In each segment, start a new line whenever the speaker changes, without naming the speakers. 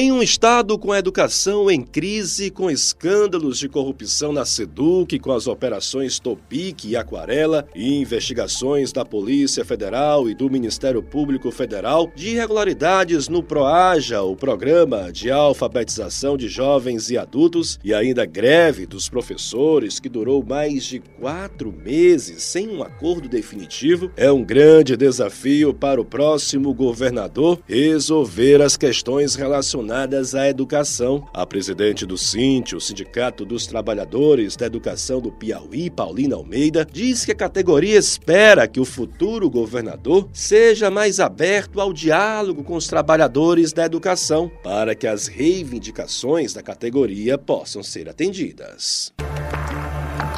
Um Estado com a educação em crise, com escândalos de corrupção na SEDUC, com as operações Topic e Aquarela e investigações da Polícia Federal e do Ministério Público Federal de irregularidades no PROAJA, o Programa de Alfabetização de Jovens e Adultos, e ainda greve dos professores que durou mais de quatro meses sem um acordo definitivo, é um grande desafio para o próximo governador resolver as questões relacionadas à educação. A presidente do SINT, o Sindicato dos Trabalhadores da Educação do Piauí, Paulina Almeida, diz que a categoria espera que o futuro governador seja mais aberto ao diálogo com os trabalhadores da educação para que as reivindicações da categoria possam ser atendidas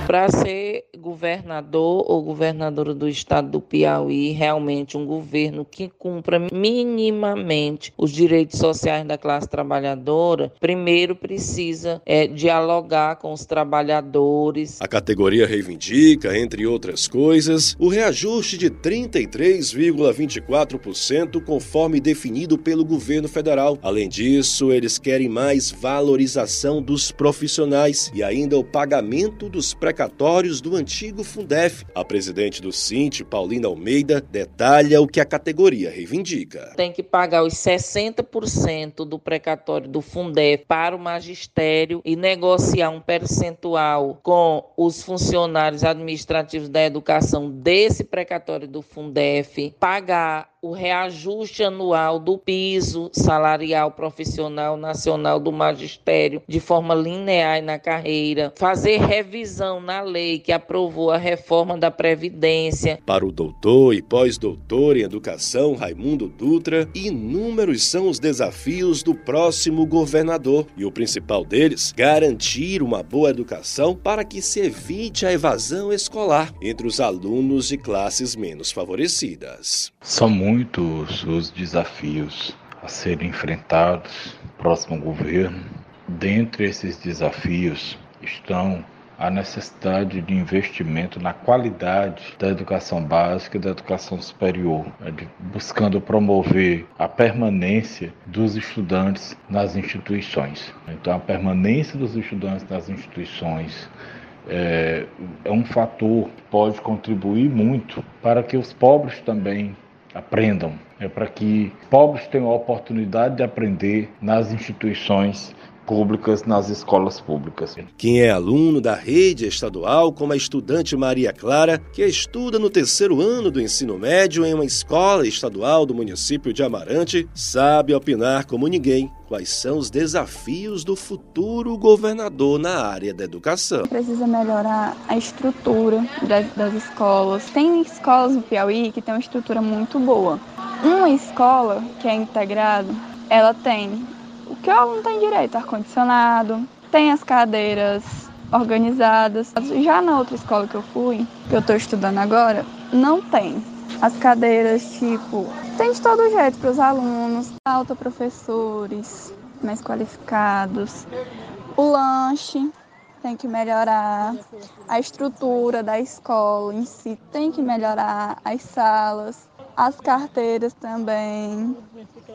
para ser governador ou governadora do estado do Piauí, realmente um governo que cumpra minimamente os direitos sociais da classe trabalhadora, primeiro precisa é, dialogar com os trabalhadores.
A categoria reivindica, entre outras coisas, o reajuste de 33,24% conforme definido pelo governo federal. Além disso, eles querem mais valorização dos profissionais e ainda o pagamento dos precatórios precatórios do antigo Fundef. A presidente do Sint, Paulina Almeida, detalha o que a categoria reivindica.
Tem que pagar os 60% do precatório do Fundef para o magistério e negociar um percentual com os funcionários administrativos da educação desse precatório do Fundef, pagar o reajuste anual do piso salarial profissional nacional do magistério de forma linear na carreira, fazer revisão na lei que aprovou a reforma da Previdência.
Para o doutor e pós-doutor em educação Raimundo Dutra, inúmeros são os desafios do próximo governador e o principal deles, garantir uma boa educação para que se evite a evasão escolar entre os alunos de classes menos favorecidas.
São muitos os desafios a serem enfrentados no próximo governo. Dentre esses desafios estão a necessidade de investimento na qualidade da educação básica e da educação superior, buscando promover a permanência dos estudantes nas instituições. Então, a permanência dos estudantes nas instituições é, é um fator que pode contribuir muito para que os pobres também aprendam, é para que pobres tenham a oportunidade de aprender nas instituições públicas nas escolas públicas.
Quem é aluno da rede estadual, como a estudante Maria Clara, que estuda no terceiro ano do ensino médio em uma escola estadual do município de Amarante, sabe opinar como ninguém quais são os desafios do futuro governador na área da educação.
Precisa melhorar a estrutura das, das escolas. Tem escolas no Piauí que tem uma estrutura muito boa. Uma escola que é integrada, ela tem o que o aluno tem direito, ar-condicionado, tem as cadeiras organizadas. Já na outra escola que eu fui, que eu estou estudando agora, não tem. As cadeiras, tipo, tem de todo jeito para os alunos, alta professores mais qualificados. O lanche tem que melhorar, a estrutura da escola em si tem que melhorar, as salas, as carteiras também,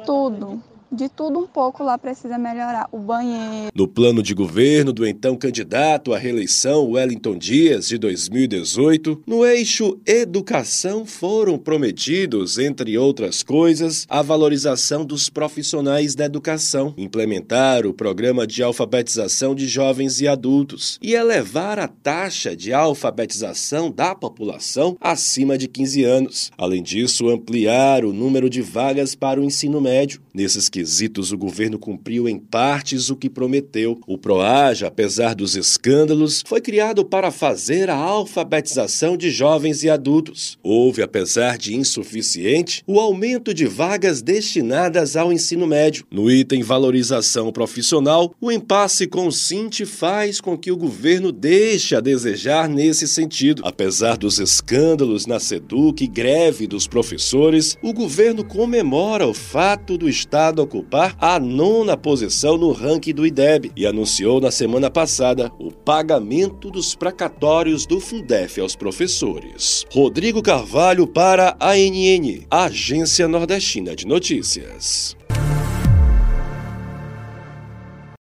tudo de tudo um pouco lá precisa melhorar. O banheiro.
No plano de governo do então candidato à reeleição Wellington Dias, de 2018, no eixo educação foram prometidos, entre outras coisas, a valorização dos profissionais da educação, implementar o programa de alfabetização de jovens e adultos e elevar a taxa de alfabetização da população acima de 15 anos. Além disso, ampliar o número de vagas para o ensino médio. Nesses quesitos, o governo cumpriu em partes o que prometeu. O PROAJA, apesar dos escândalos, foi criado para fazer a alfabetização de jovens e adultos. Houve, apesar de insuficiente, o aumento de vagas destinadas ao ensino médio. No item valorização profissional, o impasse com o Sint faz com que o governo deixe a desejar nesse sentido. Apesar dos escândalos na SEDUC e greve dos professores, o governo comemora o fato do Estado ocupar a nona posição no ranking do IDEB e anunciou na semana passada o pagamento dos precatórios do Fundef aos professores. Rodrigo Carvalho para a ANN, Agência Nordestina de Notícias.